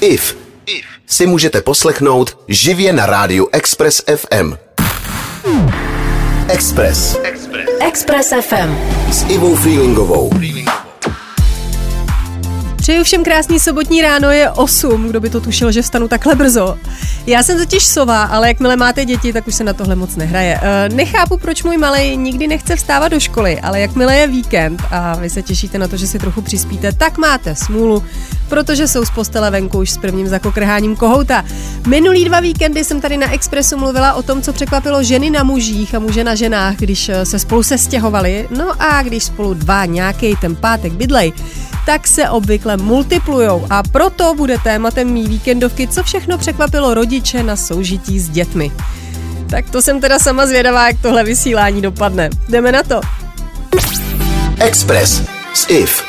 IF si můžete poslechnout živě na rádiu Express FM. Express. Express FM. S Ivou Freelingovou. Přeju všem krásný sobotní ráno, je 8, kdo by to tušil, že vstanu takhle brzo. Já jsem totiž sova, ale jakmile máte děti, tak už se na tohle moc nehraje. E, nechápu, proč můj malý nikdy nechce vstávat do školy, ale jakmile je víkend a vy se těšíte na to, že si trochu přispíte, tak máte smůlu, protože jsou z postele venku už s prvním zakokrháním kohouta. Minulý dva víkendy jsem tady na Expressu mluvila o tom, co překvapilo ženy na mužích a muže na ženách, když eh, se spolu sestěhovali, no a když spolu dva nějaký ten pátek bydlej, tak se obvykle multiplujou a proto bude tématem mý víkendovky, co všechno překvapilo rodiče na soužití s dětmi. Tak to jsem teda sama zvědavá, jak tohle vysílání dopadne. Jdeme na to. Express s IF.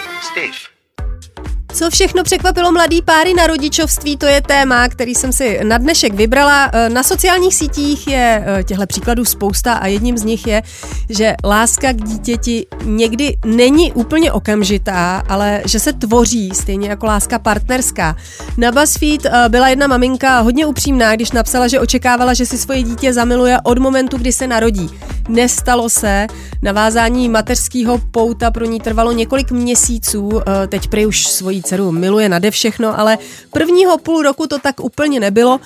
Co všechno překvapilo mladý páry na rodičovství, to je téma, který jsem si na dnešek vybrala. E, na sociálních sítích je e, těchto příkladů spousta a jedním z nich je, že láska k dítěti někdy není úplně okamžitá, ale že se tvoří stejně jako láska partnerská. Na BuzzFeed e, byla jedna maminka hodně upřímná, když napsala, že očekávala, že si svoje dítě zamiluje od momentu, kdy se narodí. Nestalo se, navázání mateřského pouta pro ní trvalo několik měsíců, teď prý už svoji dceru miluje nade všechno, ale prvního půl roku to tak úplně nebylo.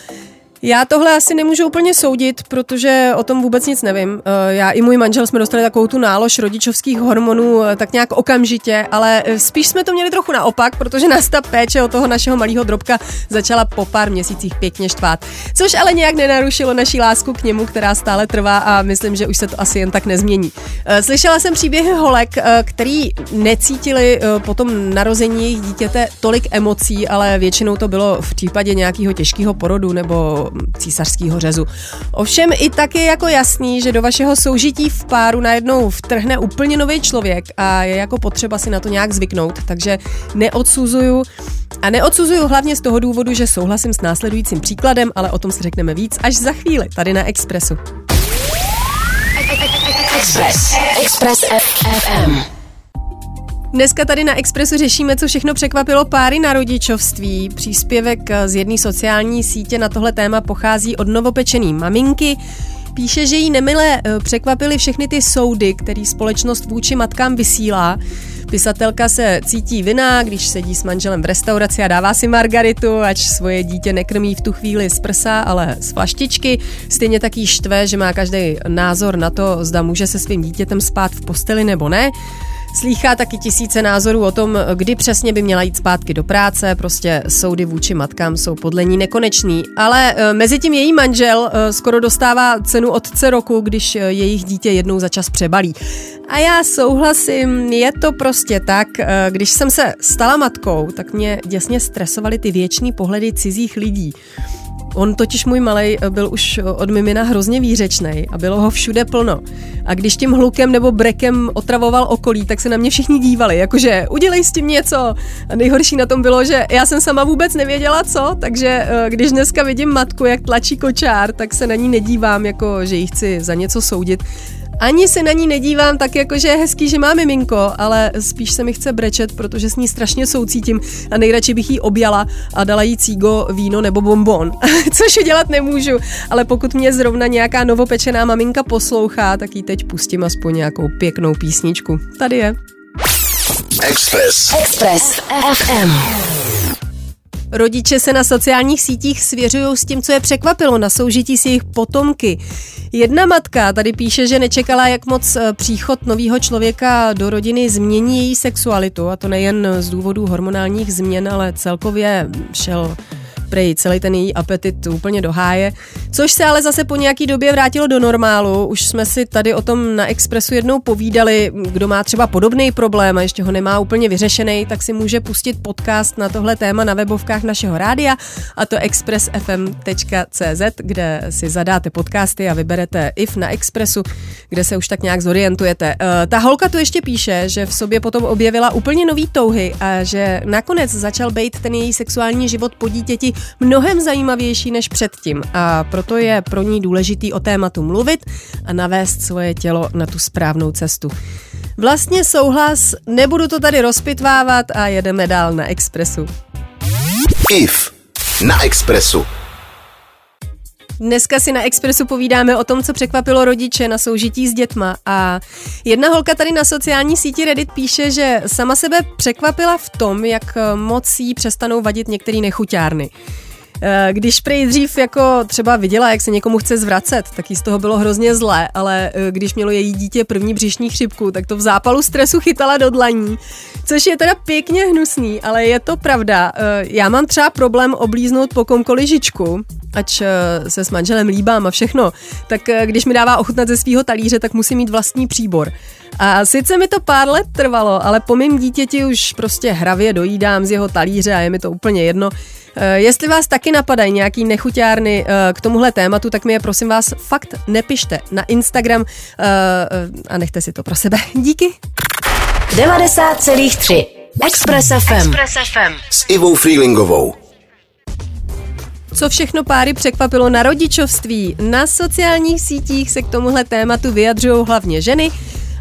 Já tohle asi nemůžu úplně soudit, protože o tom vůbec nic nevím. Eh, já i můj manžel jsme dostali takovou tu nálož rodičovských hormonů eh, tak nějak okamžitě, ale eh, spíš jsme to měli trochu naopak, protože nás ta péče o toho našeho malého drobka začala po pár měsících pěkně štvát. Což ale nějak nenarušilo naší lásku k němu, která stále trvá a myslím, že už se to asi jen tak nezmění. Slyšela jsem příběhy holek, který necítili po tom narození jejich dítěte tolik emocí, ale většinou to bylo v případě nějakého těžkého porodu nebo císařského řezu. Ovšem i tak je jako jasný, že do vašeho soužití v páru najednou vtrhne úplně nový člověk a je jako potřeba si na to nějak zvyknout, takže neodsuzuju a neodsuzuju hlavně z toho důvodu, že souhlasím s následujícím příkladem, ale o tom si řekneme víc až za chvíli tady na Expressu. Express. Express FM. Dneska tady na Expressu řešíme, co všechno překvapilo páry na rodičovství. Příspěvek z jedné sociální sítě na tohle téma pochází od novopečený maminky. Píše, že jí nemile eh, překvapily všechny ty soudy, který společnost vůči matkám vysílá. Pisatelka se cítí vina, když sedí s manželem v restauraci a dává si margaritu, ač svoje dítě nekrmí v tu chvíli z prsa, ale z flaštičky. Stejně taky štve, že má každý názor na to, zda může se svým dítětem spát v posteli nebo ne. Slýchá taky tisíce názorů o tom, kdy přesně by měla jít zpátky do práce, prostě soudy vůči matkám jsou podle ní nekonečný. Ale e, mezi tím její manžel e, skoro dostává cenu otce roku, když e, jejich dítě jednou za čas přebalí. A já souhlasím, je to prostě tak, když jsem se stala matkou, tak mě děsně stresovaly ty věční pohledy cizích lidí. On totiž můj malej eh, byl už eh, od mimina hrozně výřečný a bylo ho všude plno. A když tím hlukem nebo brekem otravoval okolí, tak se na mě všichni dívali, jakože udělej s tím něco. A nejhorší na tom bylo, že já jsem sama vůbec nevěděla co, takže eh, když dneska vidím matku, jak tlačí kočár, tak se na ní nedívám, jako že ji chci za něco soudit ani se na ní nedívám tak jako, že je hezký, že má miminko, ale spíš se mi chce brečet, protože s ní strašně soucítím a nejradši bych jí objala a dala jí cígo, víno nebo bonbon. Což udělat nemůžu, ale pokud mě zrovna nějaká novopečená maminka poslouchá, tak jí teď pustím aspoň nějakou pěknou písničku. Tady je. Express. Express FM. Rodiče se na sociálních sítích svěřují s tím, co je překvapilo na soužití s jejich potomky. Jedna matka tady píše, že nečekala, jak moc eh, příchod nového člověka do rodiny změní její sexualitu, a to nejen z důvodu hormonálních změn, ale celkově šel prej celý ten její apetit úplně do háje, což se ale zase po nějaký době vrátilo do normálu. Už jsme si tady o tom na Expressu jednou povídali, kdo má třeba podobný problém a ještě ho nemá úplně vyřešený, tak si může pustit podcast na tohle téma na webovkách našeho rádia a to expressfm.cz, kde si zadáte podcasty a vyberete IF na Expressu, kde se už tak nějak zorientujete. Uh, ta holka tu ještě píše, že v sobě potom objevila úplně nový touhy a že nakonec začal být ten její sexuální život po dítěti mnohem zajímavější než předtím a proto je pro ní důležitý o tématu mluvit a navést svoje tělo na tu správnou cestu. Vlastně souhlas, nebudu to tady rozpitvávat a jedeme dál na Expressu. IF na Expressu. Dneska si na Expressu povídáme o tom, co překvapilo rodiče na soužití s dětma a jedna holka tady na sociální síti Reddit píše, že sama sebe překvapila v tom, jak moc jí přestanou vadit některé nechuťárny. Eh, když prej dřív jako třeba viděla, jak se někomu chce zvracet, tak jí z toho bylo hrozně zlé, ale eh, když mělo její dítě první břišní chřipku, tak to v zápalu stresu chytala do dlaní, což je teda pěkně hnusný, ale je to pravda. Eh, já mám třeba problém oblíznout po komkoliv žičku, ač se s manželem líbám a všechno, tak když mi dává ochutnat ze svého talíře, tak musím mít vlastní příbor. A sice mi to pár let trvalo, ale po mým dítěti už prostě hravě dojídám z jeho talíře a je mi to úplně jedno. Eh, jestli vás taky napadají nějaký nechuťárny eh, k tomuhle tématu, tak mi je prosím vás fakt nepište na Instagram eh, a nechte si to pro sebe. Díky. 90,3 Express FM. Express FM. S Ivou Freelingovou. Co všechno páry překvapilo na rodičovství? Na sociálních sítích se k tomuhle tématu vyjadřují hlavně ženy,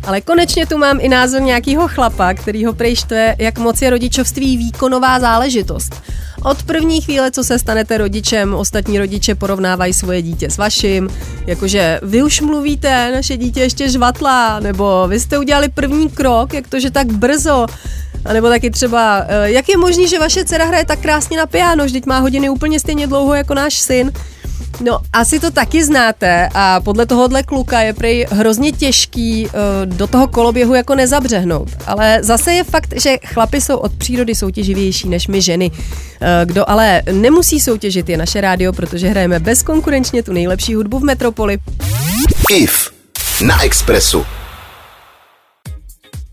ale konečně tu mám i názor nějakého chlapa, který ho prejštve, jak moc je rodičovství výkonová záležitost. Od první chvíle, co se stanete rodičem, ostatní rodiče porovnávají svoje dítě s vaším, jakože vy už mluvíte, naše dítě ještě žvatlá, nebo vy jste udělali první krok, jak to, že tak brzo, a nebo taky třeba, eh, jak je možné, že vaše dcera hraje tak krásně na piano, vždyť má hodiny úplně stejně dlouho jako náš syn. No, asi to taky znáte a podle tohohle kluka je prej hrozně těžký uh, do toho koloběhu jako nezabřehnout. Ale zase je fakt, že chlapy jsou od přírody soutěživější než my ženy. Uh, kdo ale nemusí soutěžit je naše rádio, protože hrajeme bezkonkurenčně tu nejlepší hudbu v metropoli. IF na Expressu.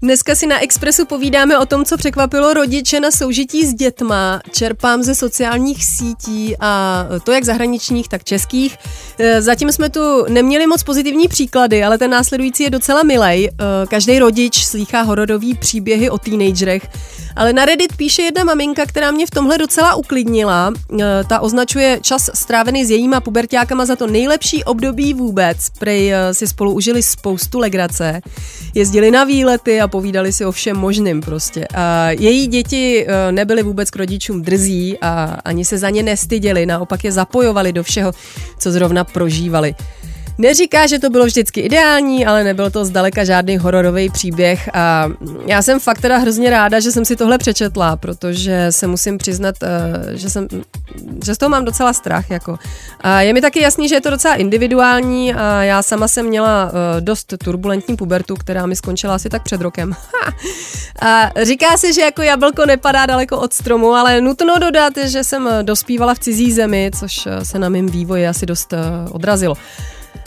Dneska si na Expressu povídáme o tom, co překvapilo rodiče na soužití s dětma. Čerpám ze sociálních sítí a to jak zahraničních, tak českých. E, zatím jsme tu neměli moc pozitivní příklady, ale ten následující je docela milej. E, každý rodič slýchá hororový příběhy o teenagerech, ale na Reddit píše jedna maminka, která mě v tomhle docela uklidnila. E, ta označuje čas strávený s jejíma pubertákama za to nejlepší období vůbec. Prej si spolu užili spoustu legrace. Jezdili na výlety a povídali si o všem možným prostě. A její děti e, nebyly vůbec k rodičům drzí a ani se za ně nestyděli, naopak je zapojovali do všeho, co zrovna prožívali. Neříká, že to bylo vždycky ideální, ale nebyl to zdaleka žádný hororový příběh a já jsem fakt teda hrozně ráda, že jsem si tohle přečetla, protože se musím přiznat, eh, že, jsem, že z toho mám docela strach. Jako. A je mi taky jasný, že je to docela individuální a já sama jsem měla eh, dost turbulentní pubertu, která mi skončila asi tak před rokem. a říká se, že jako jablko nepadá daleko od stromu, ale nutno dodat, že jsem dospívala v cizí zemi, což se na mém vývoji asi dost eh, odrazilo.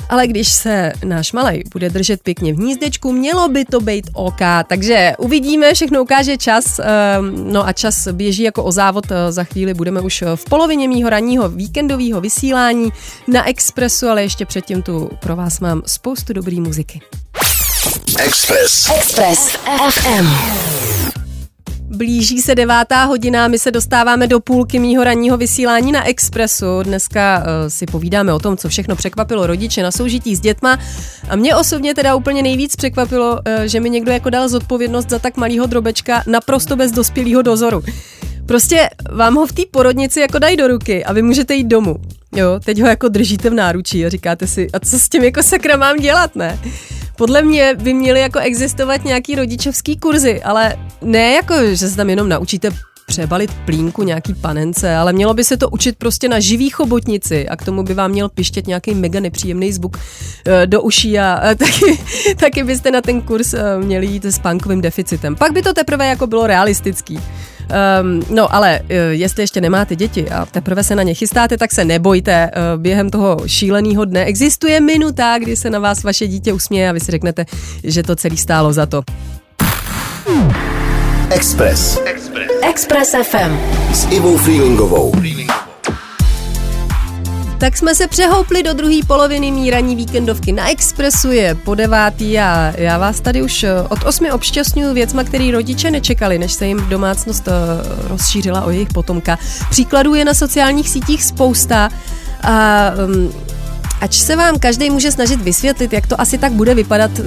Ale když se náš malej bude držet pěkně v hnízdečku, mělo by to být OK. Takže uvidíme, všechno ukáže čas. Ehm, no a čas běží jako o závod. Eh, za chvíli budeme už v polovině mýho ranního víkendového vysílání na Expressu, ale ještě předtím tu pro vás mám spoustu dobrý muziky. Express. Express FM. Blíží se devátá hodina, my se dostáváme do půlky mýho ranního vysílání na Expressu. Dneska uh, si povídáme o tom, co všechno překvapilo rodiče na soužití s dětma. A mě osobně teda úplně nejvíc překvapilo, uh, že mi někdo jako dal zodpovědnost za tak malého drobečka naprosto bez dospělého dozoru. Prostě vám ho v té porodnici jako dají do ruky a vy můžete jít domů. Jo, teď ho jako držíte v náručí a říkáte si, a co s tím jako sakra mám dělat, ne? Podle mě by měly jako existovat nějaký rodičovský kurzy, ale ne jako, že se tam jenom naučíte přebalit plínku nějaký panence, ale mělo by se to učit prostě na živý chobotnici a k tomu by vám měl pištět nějaký mega nepříjemný zvuk eh, do uší a taky, taky byste na ten kurz eh, měli jít s pánkovým deficitem. Pak by to teprve jako bylo realistický. Um, no ale uh, jestli ještě nemáte děti a teprve se na ně chystáte, tak se nebojte. Uh, během toho šíleného dne existuje minuta, kdy se na vás vaše dítě usměje a vy si řeknete, že to celý stálo za to. Express. Express. Express FM. S Ivou Freelingovou. Tak jsme se přehoupli do druhé poloviny míraní víkendovky na Expressu, je po devátý a já vás tady už eh, od osmi obšťastňuju věcma, který rodiče nečekali, než se jim domácnost eh, rozšířila o jejich potomka. Příkladů je na sociálních sítích spousta a um, ač se vám každý může snažit vysvětlit, jak to asi tak bude vypadat, eh,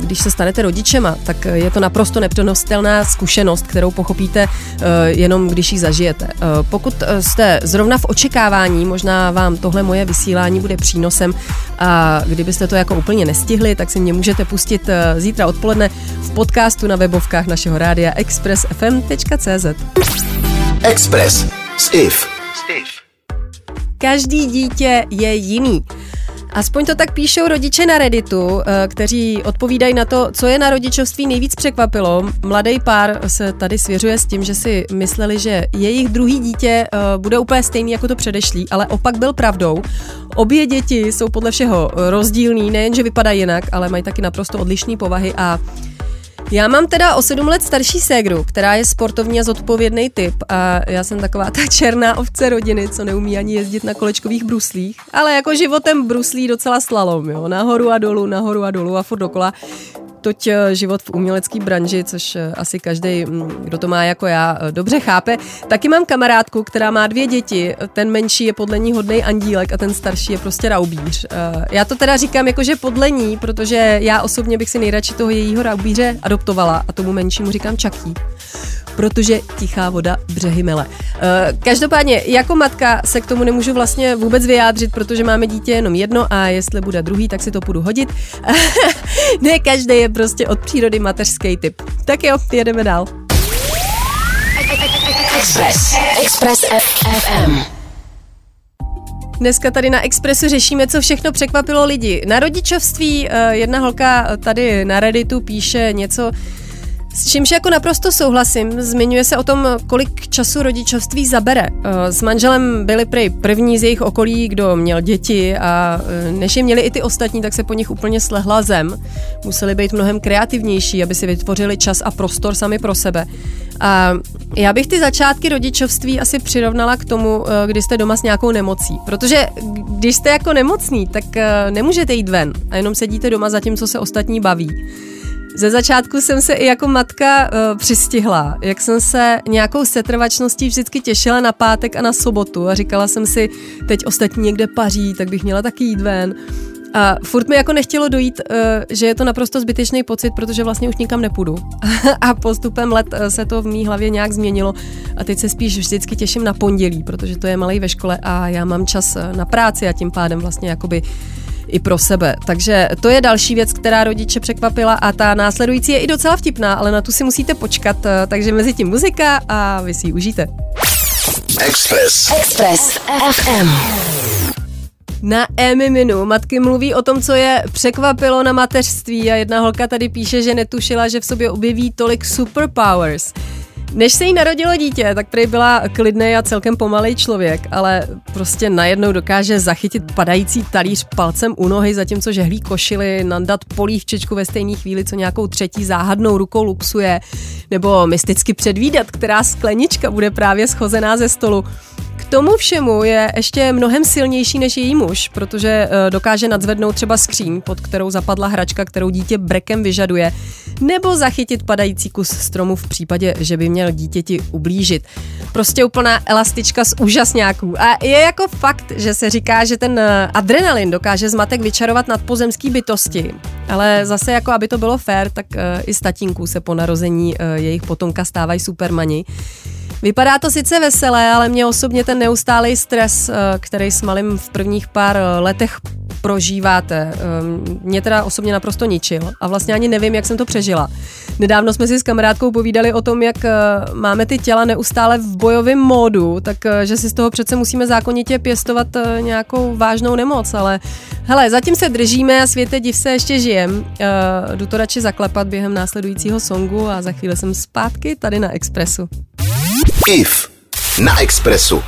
když se stanete rodičema, tak je to naprosto nepřenostelná zkušenost, kterou pochopíte eh, jenom, když ji zažijete. Eh, pokud jste zrovna v očekávání, možná vám tohle moje vysílání bude přínosem a kdybyste to jako úplně nestihli, tak si mě můžete pustit zítra odpoledne v podcastu na webovkách našeho rádia expressfm.cz. Express s IF. Každý dítě je jiný. Aspoň to tak píšou rodiče na Redditu, eh, kteří odpovídají na to, co je na rodičovství nejvíc překvapilo. Mladý pár se tady svěřuje s tím, že si mysleli, že jejich druhý dítě eh, bude úplně stejný jako to předešlý, ale opak byl pravdou. Obě děti jsou podle všeho rozdílný, nejenže vypadají jinak, ale mají taky naprosto odlišné povahy a já mám teda o sedm let starší ségru, která je sportovní a zodpovědný typ a já jsem taková ta černá ovce rodiny, co neumí ani jezdit na kolečkových bruslích, ale jako životem bruslí docela slalom, jo, nahoru a dolů, nahoru a dolů a furt dokola toť eh, život v umělecké branži, což eh, asi každý, mm, kdo to má jako já, eh, dobře chápe. Taky mám kamarádku, která má dvě děti. Ten menší je podle ní hodný andílek a ten starší je prostě raubíř. Já to teda říkám jakože podle ní, protože já osobně bych si nejradši toho jejího raubíře adoptovala a tomu menšímu říkám čaký protože tichá voda břehy mele. Každopádně, jako matka se k tomu nemůžu vlastně vůbec vyjádřit, protože máme dítě jenom jedno a jestli bude druhý, tak si to budu hodit. ne, každý je prostě od přírody mateřský typ. Tak jo, jedeme dál. Express. Express FM. Dneska tady na Expressu řešíme, co všechno překvapilo lidi. Na rodičovství eh, jedna holka tady na Redditu píše něco, s čímž jako naprosto souhlasím, zmiňuje se o tom, kolik času rodičovství zabere. Eh, s manželem byli prej první z jejich okolí, kdo měl děti a eh, než je měli i ty ostatní, tak se po nich úplně slehla zem. Museli být mnohem kreativnější, aby si vytvořili čas a prostor sami pro sebe. A já bych ty začátky rodičovství asi přirovnala k tomu, eh, kdy jste doma s nějakou nemocí. Protože když jste jako nemocný, tak nemůžete jít ven a jenom sedíte doma za tím, co se ostatní baví. Ze začátku jsem se i jako matka uh, přistihla, jak jsem se nějakou setrvačností vždycky těšila na pátek a na sobotu a říkala jsem si, teď ostatní někde paří, tak bych měla taky jít ven. A furt mi jako nechtělo dojít, uh, že je to naprosto zbytečný pocit, protože vlastně už nikam nepůjdu. a postupem let uh, se to v mý hlavě nějak změnilo a teď se spíš vždycky těším na pondělí, protože to je malý ve škole a já mám čas na práci a tím pádem vlastně jakoby i pro sebe. Takže to je další věc, která rodiče překvapila a ta následující je i docela vtipná, ale na tu si musíte počkat, eh, takže mezi tím muzika a vy si ji užijte. Express. Express FM. Na Emiminu matky mluví o tom, co je překvapilo na mateřství a jedna holka tady píše, že netušila, že v sobě objeví tolik superpowers. Než se jí narodilo dítě, tak prý byla klidný a celkem pomalej člověk, ale prostě najednou dokáže zachytit padající talíř palcem u nohy, zatímco žehlí košily, nandat polívčičku ve stejné chvíli, co nějakou třetí záhadnou rukou luxuje, nebo mysticky předvídat, která sklenička bude právě schozená ze stolu. Tomu všemu je ještě mnohem silnější než její muž, protože eh, dokáže nadzvednout třeba skříň, pod kterou zapadla hračka, kterou dítě brekem vyžaduje, nebo zachytit padající kus stromu v případě, že by měl dítěti ublížit. Prostě úplná elastička z úžasňáků. A je jako fakt, že se říká, že ten eh, adrenalin dokáže zmatek vyčarovat nad pozemský bytosti. Ale zase jako aby to bylo fér, tak eh, i statínků se po narození jejich potomka stávají supermani. Vypadá to sice veselé, ale mě osobně ten neustálý stres, eh, který s malým v prvních pár eh, letech prožíváte, eh, mě teda osobně naprosto ničil a vlastně ani nevím, jak jsem to přežila. Nedávno jsme si s kamarádkou povídali o tom, jak máme ty těla neustále v bojovém módu, tak že si z toho přece musíme zákonitě pěstovat nějakou vážnou nemoc, ale hele, zatím se držíme a světe div se ještě žijem. Jdu to radši zaklepat během následujícího songu a za chvíli jsem zpátky tady na Expressu. IF na Expressu.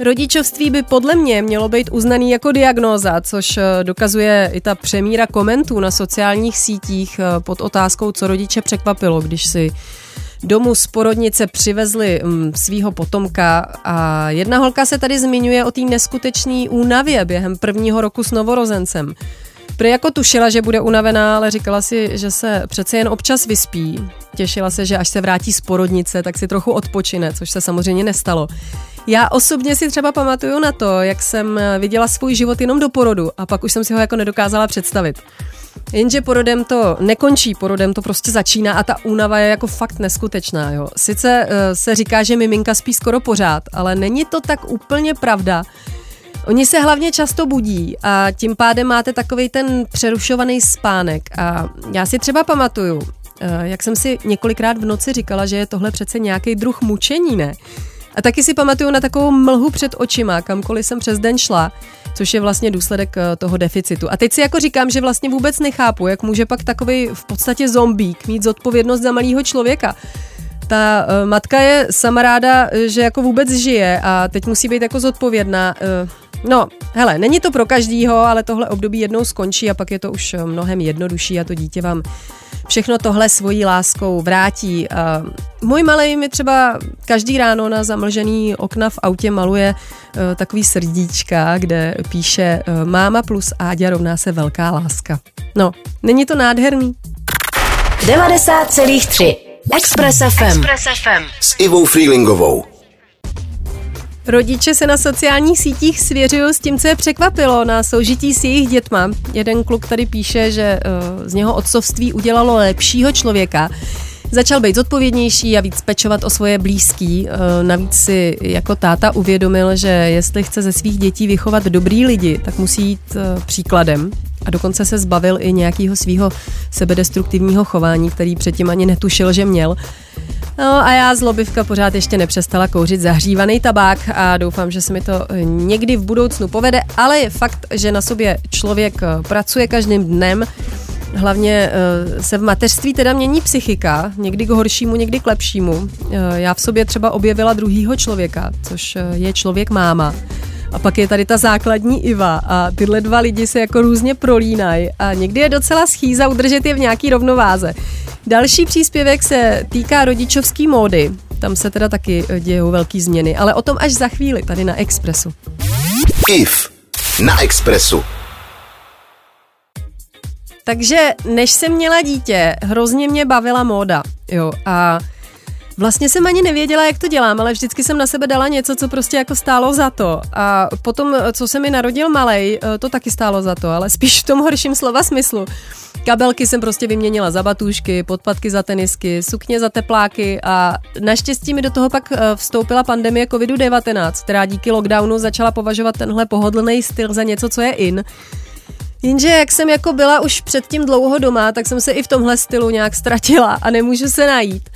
Rodičovství by podle mě mělo být uznaný jako diagnóza, což eh, dokazuje i ta přemíra komentů na sociálních sítích eh, pod otázkou, co rodiče překvapilo, když si domů z porodnice přivezli mm, svého potomka a jedna holka se tady zmiňuje o té neskutečné únavě během prvního roku s novorozencem. Prý jako tušila, že bude unavená, ale říkala si, že se přece jen občas vyspí. Těšila se, že až se vrátí z porodnice, tak si trochu odpočine, což se samozřejmě nestalo. Já osobně si třeba pamatuju na to, jak jsem viděla svůj život jenom do porodu a pak už jsem si ho jako nedokázala představit. Jenže porodem to nekončí, porodem to prostě začíná a ta únava je jako fakt neskutečná. Jo. Sice uh, se říká, že miminka spí skoro pořád, ale není to tak úplně pravda. Oni se hlavně často budí a tím pádem máte takový ten přerušovaný spánek. A já si třeba pamatuju, eh, jak jsem si několikrát v noci říkala, že je tohle přece nějaký druh mučení, ne? A taky si pamatuju na takovou mlhu před očima, kamkoliv jsem přes den šla, což je vlastně důsledek eh, toho deficitu. A teď si jako říkám, že vlastně vůbec nechápu, jak může pak takový v podstatě zombík mít zodpovědnost za malého člověka. Ta uh, matka je sama ráda, že jako vůbec žije a teď musí být jako zodpovědná. No, hele, není to pro každýho, ale tohle období jednou skončí a pak je to už mnohem jednodušší a to dítě vám všechno tohle svojí láskou vrátí. Uh, můj malý mi třeba každý ráno na zamlžený okna v autě maluje uh, takový srdíčka, kde píše uh, máma plus Áďa rovná se velká láska. No, není to nádherný? 90,3 Express FM. Express FM. S Ivou Freelingovou. Rodiče se na sociálních sítích svěřují s tím, co je překvapilo na soužití s jejich dětma. Jeden kluk tady píše, že uh, z něho otcovství udělalo lepšího člověka. Začal být zodpovědnější a víc pečovat o svoje blízký. Eh, navíc si jako táta uvědomil, že jestli chce ze svých dětí vychovat dobrý lidi, tak musí jít eh, příkladem. A dokonce se zbavil i nějakého svého sebedestruktivního chování, který předtím ani netušil, že měl. No a já zlobivka pořád ještě nepřestala kouřit zahřívaný tabák a doufám, že se mi to někdy v budoucnu povede, ale je fakt, že na sobě člověk eh, pracuje každým dnem, Hlavně eh, se v mateřství teda mění psychika, někdy k horšímu, někdy k lepšímu. Eh, já v sobě třeba objevila druhýho člověka, což je člověk máma. A pak je tady ta základní Iva a tyhle dva lidi se jako různě prolínají a někdy je docela schýza udržet je v nějaký rovnováze. Další příspěvek se týká rodičovský módy. Tam se teda taky dějou velké změny, ale o tom až za chvíli tady na Expressu. IF na Expressu. Takže než jsem měla dítě, hrozně mě bavila móda. Jo, a Vlastně jsem ani nevěděla, jak to dělám, ale vždycky jsem na sebe dala něco, co prostě jako stálo za to. A potom, co se mi narodil malej, eh, to taky stálo za to, ale spíš v tom horším slova smyslu. Kabelky jsem prostě vyměnila za batůžky, podpatky za tenisky, sukně za tepláky a naštěstí mi do toho pak eh, vstoupila pandemie COVID-19, která díky lockdownu začala považovat tenhle pohodlný styl za něco, co je in. Jenže jak jsem jako byla už předtím dlouho doma, tak jsem se i v tomhle stylu nějak ztratila a nemůžu se najít.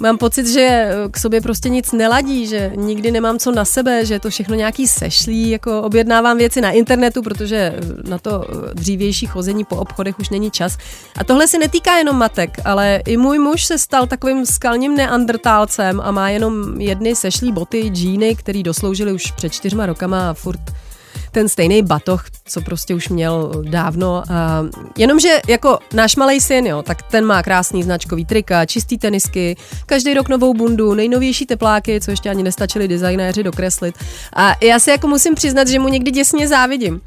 Mám pocit, že eh, k sobě prostě nic neladí, že nikdy nemám co na sebe, že je to všechno nějaký sešlý, jako objednávám věci na internetu, protože eh, na to eh, dřívější chození po obchodech už není čas. A tohle se netýká jenom matek, ale i můj muž se stal takovým skalním neandrtálcem a má jenom jedny sešlý boty, džíny, který dosloužily už před čtyřma rokama a furt ten stejný batoh, co prostě už měl dávno. Jenomže jako náš malý syn, jo, tak ten má krásný značkový trika, čistý tenisky, každý rok novou bundu, nejnovější tepláky, co ještě ani nestačili designéři dokreslit. A já si jako musím přiznat, že mu někdy děsně závidím.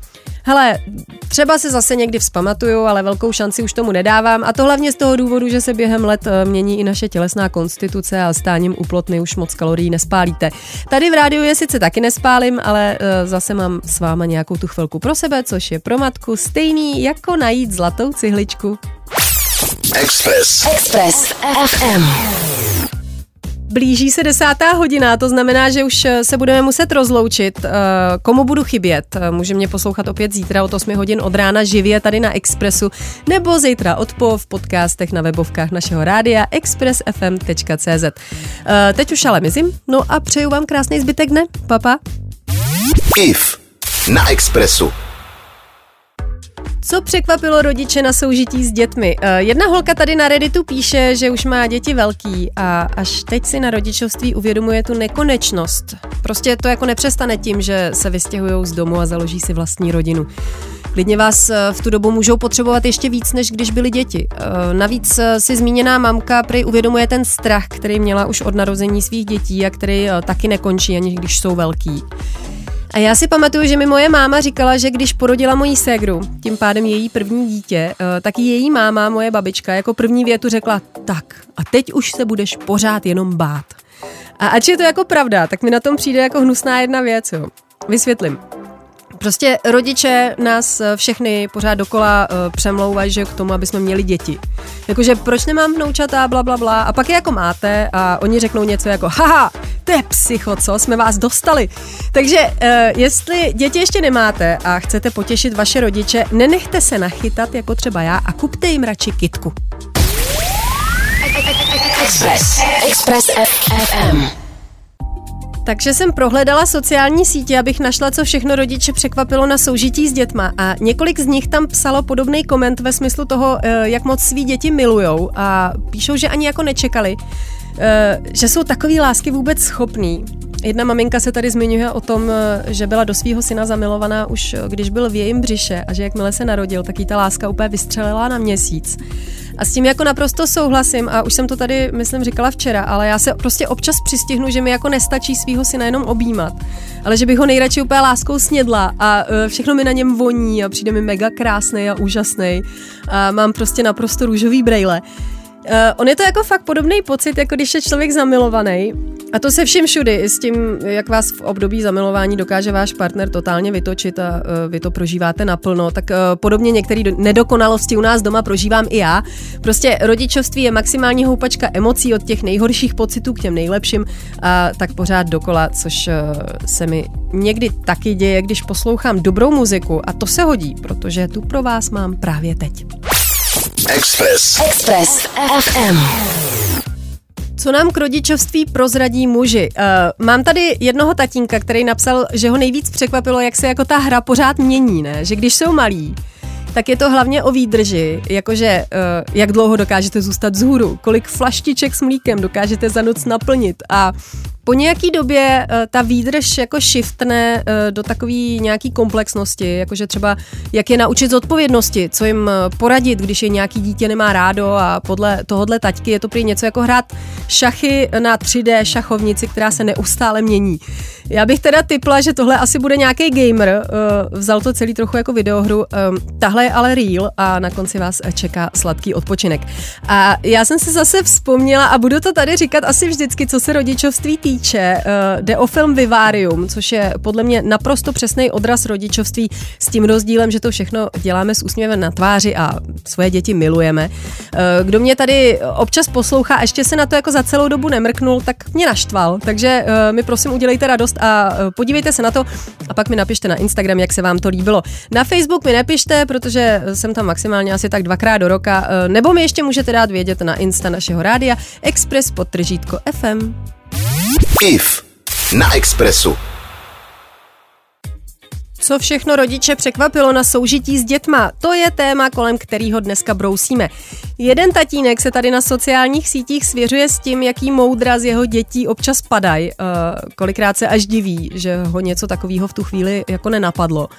Hele, třeba se zase někdy vzpamatuju, ale velkou šanci už tomu nedávám a to hlavně z toho důvodu, že se během let eh, mění i naše tělesná konstituce a stáním u plotny už moc kalorií nespálíte. Tady v rádiu je sice taky nespálím, ale uh, zase mám s váma nějakou tu chvilku pro sebe, což je pro matku stejný jako najít zlatou cihličku. Express. Express FM. Blíží se desátá hodina, to znamená, že už eh, se budeme muset rozloučit. Eh, komu budu chybět? Eh, může mě poslouchat opět zítra od 8 hodin od rána živě tady na Expressu nebo zítra odpo v podcastech na webovkách našeho rádia expressfm.cz. Teď už ale mizím, no a přeju vám krásný zbytek dne. Papa. IF na Expressu. Co překvapilo rodiče na soužití s dětmi? Eh, jedna holka tady na Redditu píše, že už má děti velký a až teď si na rodičovství uvědomuje tu nekonečnost. Prostě to jako nepřestane tím, že se vystěhují z domu a založí si vlastní rodinu. Klidně vás eh, v tu dobu můžou potřebovat ještě víc, než když byly děti. Eh, navíc si zmíněná mamka prý uvědomuje ten strach, který měla už od narození svých dětí a který taky nekončí, ani když jsou velký. A já si pamatuju, že mi moje máma říkala, že když porodila moji ségru, tím pádem její první dítě, eh, tak její máma, moje babička, jako první větu řekla, tak a teď už se budeš pořád jenom bát. A ač je to jako pravda, tak mi na tom přijde jako hnusná jedna věc, jo. Vysvětlím. Prostě rodiče nás eh, všechny pořád dokola uh, přemlouvají, že k tomu, aby jsme měli děti. Jakože proč nemám vnoučata, bla, bla, bla. A pak je jako máte a oni řeknou něco jako haha, to je psycho, co? Jsme vás dostali. Takže uh, jestli děti ještě nemáte a chcete potěšit vaše rodiče, nenechte se nachytat jako třeba já a kupte jim radši kitku. Express. Express FM. Takže jsem prohledala sociální sítě, abych našla, co všechno rodiče překvapilo na soužití s dětma. A několik z nich tam psalo podobný koment ve smyslu toho, eh, jak moc svý děti milujou a píšou, že ani jako nečekali, že jsou takový lásky vůbec schopný. Jedna maminka se tady zmiňuje o tom, eh, že byla do svého syna zamilovaná už když byl v jejím břiše a že jakmile se narodil, tak jí ta láska úplně vystřelila na měsíc. A s tím jako naprosto souhlasím a už jsem to tady, myslím, říkala včera, ale já se prostě občas přistihnu, že mi jako nestačí svého syna jenom objímat, ale že bych ho nejradši úplně láskou snědla a všechno mi na něm voní a přijde mi mega krásný a úžasný a mám prostě naprosto růžový brejle. Uh, on je to jako fakt podobný pocit, jako když je člověk zamilovaný. A to se vším všudy, s tím, jak vás v období zamilování dokáže váš partner totálně vytočit a uh, vy to prožíváte naplno, tak uh, podobně některé nedokonalosti u nás doma prožívám i já. Prostě rodičovství je maximální houpačka emocí od těch nejhorších pocitů k těm nejlepším a tak pořád dokola, což uh, se mi někdy taky děje, když poslouchám dobrou muziku a to se hodí, protože tu pro vás mám právě teď. Express. Express FM. Co nám k rodičovství prozradí muži? Uh, mám tady jednoho tatínka, který napsal, že ho nejvíc překvapilo, jak se jako ta hra pořád mění, ne? Že když jsou malí, tak je to hlavně o výdrži, jakože uh, jak dlouho dokážete zůstat vzhůru, kolik flaštiček s mlíkem dokážete za noc naplnit a po nějaký době uh, ta výdrž jako shiftne uh, do takové nějaký komplexnosti, jakože třeba jak je naučit zodpovědnosti, co jim uh, poradit, když je nějaký dítě nemá rádo a podle tohohle taťky je to prý něco jako hrát šachy na 3D šachovnici, která se neustále mění. Já bych teda typla, že tohle asi bude nějaký gamer, vzal to celý trochu jako videohru, um, tahle je ale real a na konci vás čeká sladký odpočinek. A já jsem se zase vzpomněla a budu to tady říkat asi vždycky, co se rodičovství týká týče, uh, jde o film Vivarium, což je podle mě naprosto přesný odraz rodičovství s tím rozdílem, že to všechno děláme s úsměvem na tváři a svoje děti milujeme. Uh, kdo mě tady občas poslouchá a ještě se na to jako za celou dobu nemrknul, tak mě naštval. Takže uh, mi prosím udělejte radost a podívejte se na to a pak mi napište na Instagram, jak se vám to líbilo. Na Facebook mi nepište, protože jsem tam maximálně asi tak dvakrát do roka, nebo mi ještě můžete dát vědět na Insta našeho rádia Express podtržítko FM. IF na Expressu. Co všechno rodiče překvapilo na soužití s dětma, to je téma, kolem kterého dneska brousíme. Jeden tatínek se tady na sociálních sítích svěřuje s tím, jaký moudra z jeho dětí občas padají. Uh, kolikrát se až diví, že ho něco takového v tu chvíli jako nenapadlo.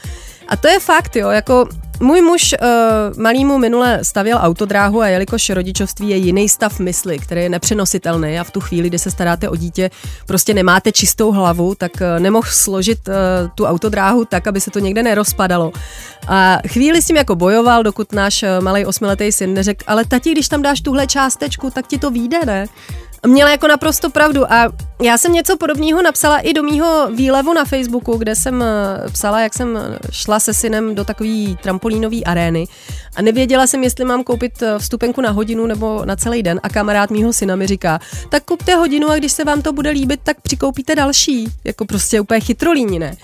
A to je fakt, jo, jako můj muž uh, malýmu minule stavěl autodráhu a jelikož rodičovství je jiný stav mysli, který je nepřenositelný a v tu chvíli, kdy se staráte o dítě, prostě nemáte čistou hlavu, tak uh, nemohl složit uh, tu autodráhu tak, aby se to někde nerozpadalo. A chvíli s tím jako bojoval, dokud náš uh, malý osmiletý syn neřekl, ale tati, když tam dáš tuhle částečku, tak ti to vyjde, ne? měla jako naprosto pravdu a já jsem něco podobného napsala i do mýho výlevu na Facebooku, kde jsem eh, psala, jak jsem šla se synem do takové trampolínové arény a nevěděla jsem, jestli mám koupit eh, vstupenku na hodinu nebo na celý den a kamarád mýho syna mi říká, tak kupte hodinu a když se vám to bude líbit, tak přikoupíte další. Jako prostě úplně chytrolíni, ne?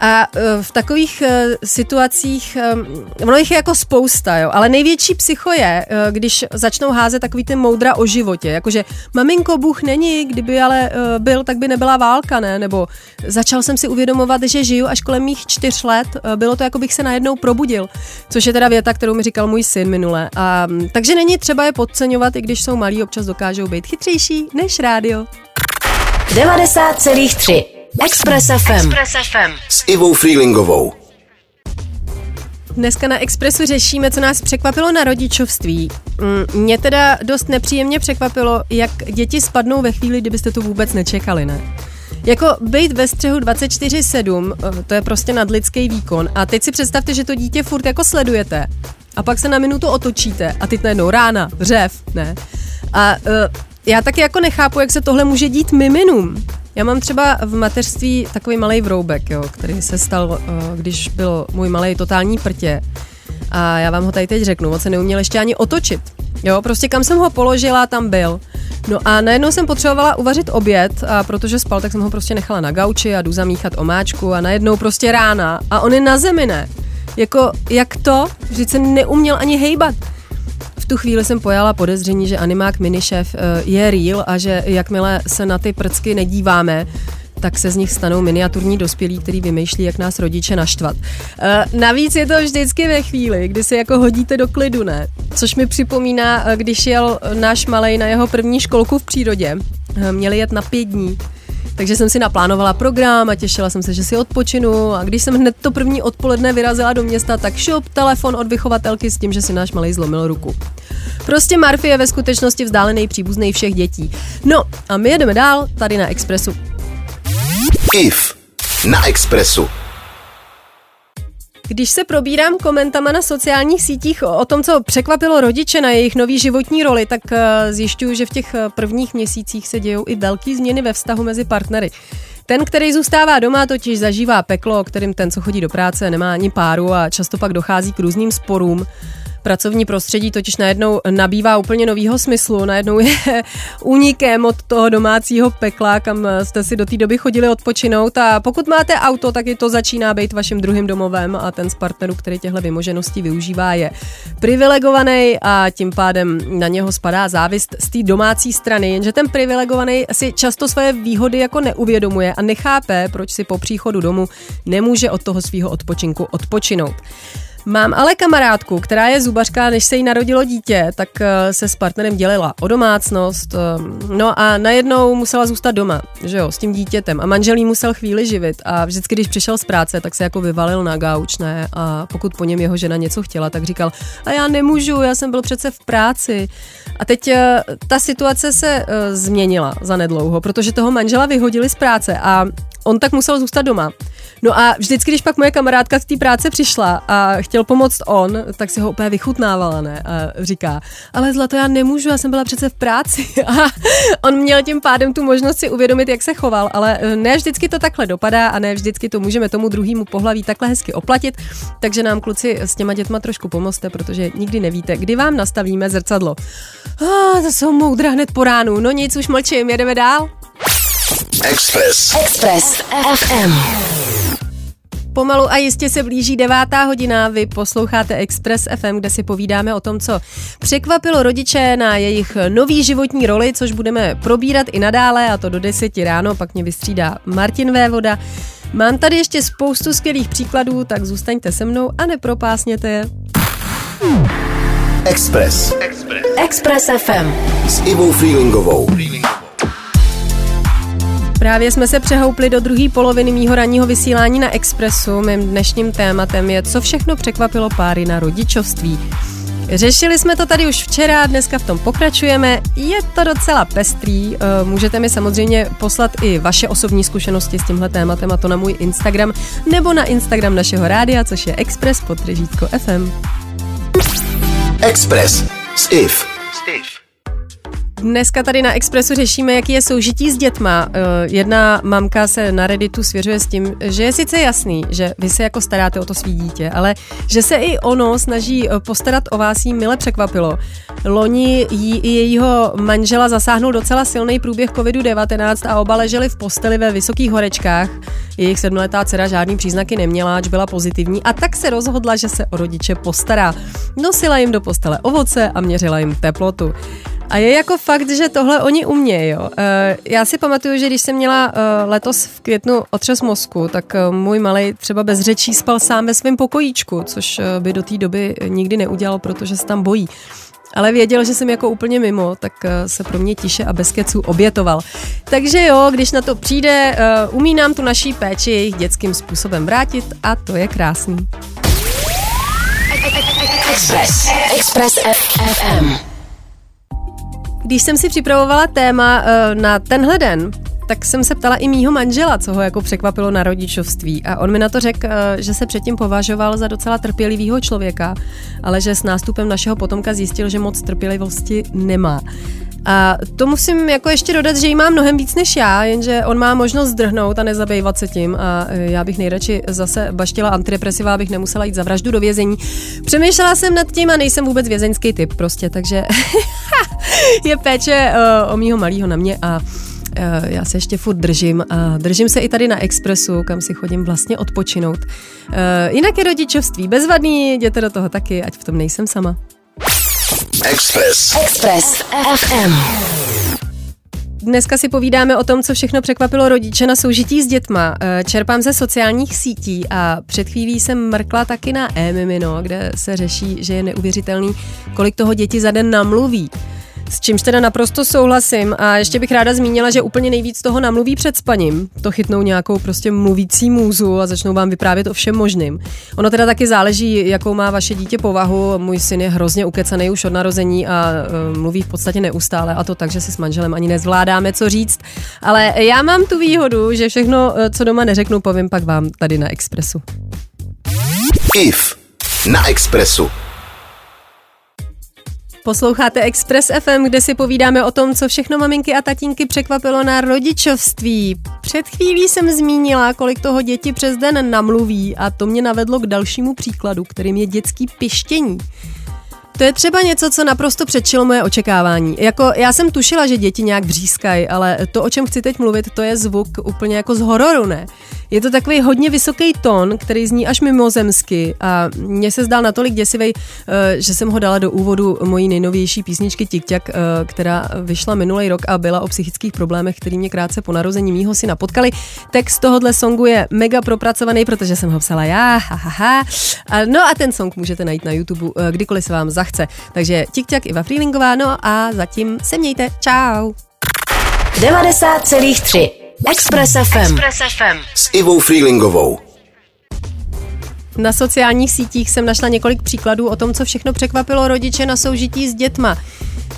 A e, v takových e, situacích, e, ono jich je jako spousta, jo, ale největší psycho je, když začnou házet takový ty moudra o životě, jakože maminko, Bůh není, kdyby ale byl, tak by nebyla válka, ne? Nebo začal jsem si uvědomovat, že žiju až kolem mých čtyř let, bylo to jako bych se najednou probudil, což je teda věta, kterou mi říkal můj syn minule. A, takže není třeba je podceňovat, i když jsou malí, občas dokážou být chytřejší než rádio. 90,3 Express FM. Express FM. S Ivou Freelingovou. Dneska na Expressu řešíme, co nás překvapilo na rodičovství. Mm, mě teda dost nepříjemně překvapilo, jak děti spadnou ve chvíli, kdybyste to vůbec nečekali, ne? Jako být ve střehu 24-7, eh, to je prostě nadlidský výkon. A teď si představte, že to dítě furt jako sledujete. A pak se na minutu otočíte a teď najednou rána, řev, ne? A uh, já taky jako nechápu, jak se tohle může dít miminům. Já mám třeba v mateřství takový malý vroubek, jo, který se stal, eh, když byl můj malý totální prtě. A já vám ho tady teď řeknu, on se neuměl ještě ani otočit. Jo, prostě kam jsem ho položila, tam byl. No a najednou jsem potřebovala uvařit oběd a protože spal, tak jsem ho prostě nechala na gauči a jdu zamíchat omáčku a najednou prostě rána a on je na zemi, ne? Jako, jak to? Vždyť se neuměl ani hejbat. V tu chvíli jsem pojala podezření, že animák minišef eh, je real a že jakmile se na ty prcky nedíváme, tak se z nich stanou miniaturní dospělí, který vymýšlí, jak nás rodiče naštvat. E, navíc je to vždycky ve chvíli, kdy se jako hodíte do klidu, ne? Což mi připomíná, eh, když jel náš malej na jeho první školku v přírodě. E, měli jet na pět dní. Takže jsem si naplánovala program a těšila jsem se, že si odpočinu. A když jsem hned to první odpoledne vyrazila do města, tak šup, telefon od vychovatelky s tím, že si náš malý zlomil ruku. Prostě Marfy je ve skutečnosti vzdálený příbuzný všech dětí. No a my jedeme dál tady na Expressu. IF na Expressu. Když se probírám komentama na sociálních sítích o tom, co překvapilo rodiče na jejich nový životní roli, tak eh, zjišťuju, že v těch eh, prvních měsících se dějou i velké změny ve vztahu mezi partnery. Ten, který zůstává doma, totiž zažívá peklo, kterým ten, co chodí do práce, nemá ani páru a často pak dochází k různým sporům. Pracovní prostředí totiž najednou nabývá úplně novýho smyslu, najednou je únikem od toho domácího pekla, kam jste si do té doby chodili odpočinout. A pokud máte auto, tak i to začíná být vaším druhým domovem. A ten z partnerů, který těchto vymožeností využívá, je privilegovaný a tím pádem na něho spadá závist z té domácí strany, jenže ten privilegovaný si často své výhody jako neuvědomuje a nechápe, proč si po příchodu domů nemůže od toho svého odpočinku odpočinout. Mám ale kamarádku, která je zubařka, než se jí narodilo dítě, tak eh, se s partnerem dělila o domácnost. Eh, no a najednou musela zůstat doma, že jo, s tím dítětem. A manžel jí musel chvíli živit. A vždycky, když přišel z práce, tak se jako vyvalil na gauč, ne? A pokud po něm jeho žena něco chtěla, tak říkal, a já nemůžu, já jsem byl přece v práci. A teď eh, ta situace se změnila za nedlouho, protože toho manžela vyhodili z práce a on tak musel zůstat doma. No a vždycky, když pak moje kamarádka z té práce přišla a chtěl pomoct on, tak si ho úplně vychutnávala, ne? A říká, ale Zlato, já nemůžu, já jsem byla přece v práci. A on měl tím pádem tu možnost si uvědomit, jak se choval, ale eh, ne vždycky to takhle dopadá a ne vždycky to můžeme tomu druhému pohlaví takhle hezky oplatit, takže nám kluci s těma dětma trošku pomozte, protože nikdy nevíte, kdy vám nastavíme zrcadlo. Ah, to jsou moudra hned po ránu. No nic, už mlčím, jedeme dál. Express. Express FM. Pomalu a jistě se blíží devátá hodina. Vy posloucháte Express FM, kde si povídáme o tom, co překvapilo rodiče na jejich nový životní roli, což budeme probírat i nadále, a to do deseti ráno, pak mě vystřídá Martin Vévoda. Mám tady ještě spoustu skvělých příkladů, tak zůstaňte se mnou a nepropásněte je. Express. Express. Express FM. S Ivou Freelingovou. Právě jsme se přehoupli do druhé poloviny mýho ranního vysílání na Expressu. Mým dnešním tématem je, co všechno překvapilo páry na rodičovství. Řešili jsme to tady už včera, dneska v tom pokračujeme. Je to docela pestrý. Eh, můžete mi samozřejmě poslat i vaše osobní zkušenosti s tímhle tématem a to na můj Instagram nebo na Instagram našeho rádia, což je Express pod FM. Express s IF. Dneska tady na Expressu řešíme, jaký je soužití s dětma. Eh, jedna mamka se na Redditu svěřuje s tím, že je sice jasný, že vy se jako staráte o to svý dítě, ale že se i ono snaží eh, postarat o vás jí mile překvapilo. Loni jí i jejího manžela zasáhnul docela silný průběh COVID-19 a oba leželi v posteli ve vysokých horečkách. Jejich sedmletá dcera žádný příznaky neměla, ač byla pozitivní a tak se rozhodla, že se o rodiče postará. Nosila jim do postele ovoce a měřila jim teplotu. A je jako fakt, že tohle oni umějí. Jo. Eh, já si pamatuju, že když jsem měla eh, letos v květnu otřes mozku, tak eh, můj malý třeba bez řečí spal sám ve svém pokojíčku, což by do té doby nikdy neudělal, protože se tam bojí. Ale věděl, že jsem jako úplně mimo, tak se pro mě tiše a bez keců obětoval. Takže jo, když na to přijde, umí nám tu naší péči jejich dětským způsobem vrátit a to je krásný. Express. Express. Když jsem si připravovala téma uh, na tenhle den, tak jsem se ptala i mýho manžela, co ho jako překvapilo na rodičovství. A on mi na to řekl, eh, že se předtím považoval za docela trpělivého člověka, ale že s nástupem našeho potomka zjistil, že moc trpělivosti nemá. A to musím jako ještě dodat, že jí má mnohem víc než já, jenže on má možnost zdrhnout a nezabývat se tím a e, já bych nejradši zase baštila antidepresiva, abych nemusela jít za vraždu do vězení. Přemýšlela jsem nad tím a nejsem vůbec vězeňský typ prostě, takže je péče uh, o mýho malýho na mě a e, já se ještě furt držím a držím se i tady na Expressu, kam si chodím vlastně odpočinout. Jinak je rodičovství bezvadný, jděte do toho taky, ať v tom nejsem sama. Express. Express FM. Dneska si povídáme o tom, co všechno překvapilo rodiče na soužití s dětma. Eh, čerpám ze sociálních sítí a před chvílí jsem mrkla taky na e kde se řeší, že je neuvěřitelný, kolik toho děti za den namluví. S čímž teda naprosto souhlasím a ještě bych ráda zmínila, že úplně nejvíc toho namluví před spaním. To chytnou nějakou prostě mluvící můzu a začnou vám vyprávět o všem možným. Ono teda taky záleží, jakou má vaše dítě povahu. Můj syn je hrozně ukecaný už od narození a uh, mluví v podstatě neustále a to tak, že si s manželem ani nezvládáme co říct. Ale já mám tu výhodu, že všechno, e, co doma neřeknu, povím pak vám tady na Expressu. IF na Expressu. Posloucháte Express FM, kde si povídáme o tom, co všechno maminky a tatínky překvapilo na rodičovství. Před chvílí jsem zmínila, kolik toho děti přes den namluví a to mě navedlo k dalšímu příkladu, kterým je dětský pištění. To je třeba něco, co naprosto předčilo moje očekávání. Jako, já jsem tušila, že děti nějak vřískají, ale to, o čem chci teď mluvit, to je zvuk úplně jako z hororu, ne? Je to takový hodně vysoký tón, který zní až mimozemsky a mně se zdál natolik děsivý, eh, že jsem ho dala do úvodu mojí nejnovější písničky Tik eh, která vyšla minulý rok a byla o psychických problémech, který mě krátce po narození mýho syna potkali. Text tohohle songu je mega propracovaný, protože jsem ho psala já, ha, ha, ha. No a ten song můžete najít na YouTube, eh, kdykoliv se vám zachce. Takže Tik Iva Freelingová, no a zatím se mějte. Čau. 90,3 Express FM. Express FM. S Ivou Freelingovou. Na sociálních sítích jsem našla několik příkladů o tom, co všechno překvapilo rodiče na soužití s dětma.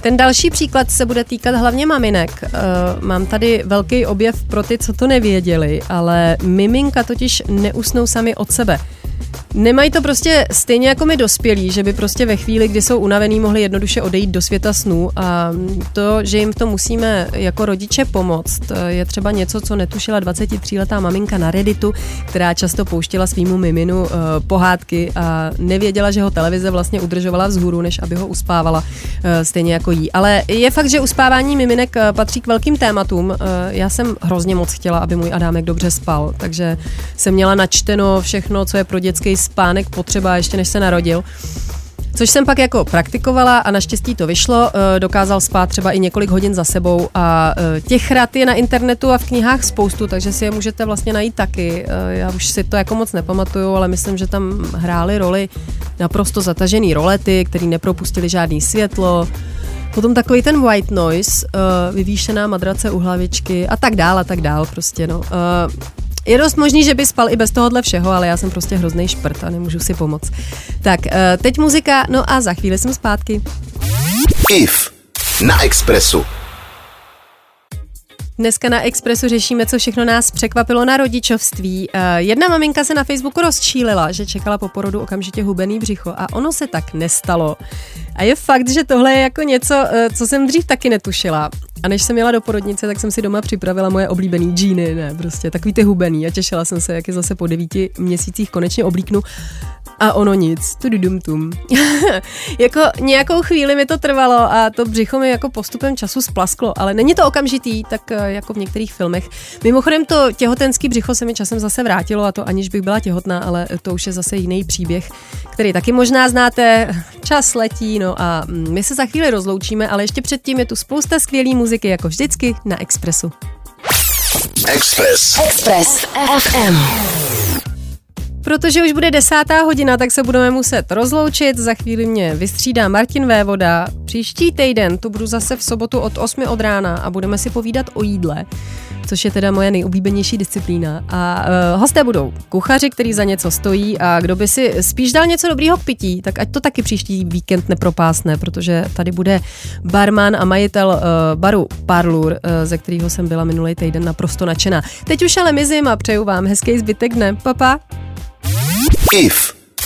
Ten další příklad se bude týkat hlavně maminek. Uh, mám tady velký objev pro ty, co to nevěděli, ale miminka totiž neusnou sami od sebe. Nemají to prostě stejně jako my dospělí, že by prostě ve chvíli, kdy jsou unavený, mohli jednoduše odejít do světa snů a to, že jim to musíme jako rodiče pomoct, je třeba něco, co netušila 23-letá maminka na Redditu, která často pouštěla svýmu miminu uh, pohádky a nevěděla, že ho televize vlastně udržovala vzhůru, než aby ho uspávala, uh, stejně jako jí. Ale je fakt, že uspávání miminek uh, patří k velkým tématům. Já jsem hrozně moc chtěla, aby můj Adámek dobře spal, takže jsem měla načteno všechno, co je pro dětský spánek potřeba ještě než se narodil. Což jsem pak jako praktikovala a naštěstí to vyšlo. Eh, dokázal spát třeba i několik hodin za sebou a eh, těch rad je na internetu a v knihách spoustu, takže si je můžete vlastně najít taky. Eh, já už si to jako moc nepamatuju, ale myslím, že tam hrály roli naprosto zatažený rolety, které nepropustili žádný světlo, Potom takový ten white noise, vyvýšená madrace u hlavičky a tak dál a tak dál prostě no. Je dost možný, že by spal i bez tohohle všeho, ale já jsem prostě hrozný šprt a nemůžu si pomoct. Tak, eh, teď muzika, no a za chvíli jsem zpátky. IF na Expressu. Dneska na Expressu řešíme, co všechno nás překvapilo na rodičovství. Eh, jedna maminka se na Facebooku rozčílila, že čekala po porodu okamžitě hubený břicho a ono se tak nestalo. A je fakt, že tohle je jako něco, eh, co jsem dřív taky netušila. A než jsem jela do porodnice, tak jsem si doma připravila moje oblíbený džíny, ne, prostě takový ty hubený a těšila jsem se, jak je zase po devíti měsících konečně oblíknu. A ono nic, tudum tum. jako nějakou chvíli mi to trvalo a to břicho mi jako postupem času splasklo, ale není to okamžitý, tak eh, jako v některých filmech. Mimochodem to těhotenský břicho se mi časem zase vrátilo a to aniž bych byla těhotná, ale to už je zase jiný příběh, který taky možná znáte. Čas letí, no a mm, my se za chvíli rozloučíme, ale ještě předtím je tu spousta skvělý muziky, jako vždycky na Expressu. Express. Express FM. Protože už bude desátá hodina, tak se budeme muset rozloučit. Za chvíli mě vystřídá Martin Vévoda. Příští týden tu budu zase v sobotu od 8 od rána a budeme si povídat o jídle což je teda moje nejoblíbenější disciplína. A uh, hosté budou kuchaři, který za něco stojí a kdo by si spíš dal něco dobrýho k pití, tak ať to taky příští víkend nepropásne, protože tady bude barman a majitel uh, baru Parlur, uh, ze kterého jsem byla minulý týden naprosto nadšená. Teď už ale mizím a přeju vám hezký zbytek dne. Papa. IF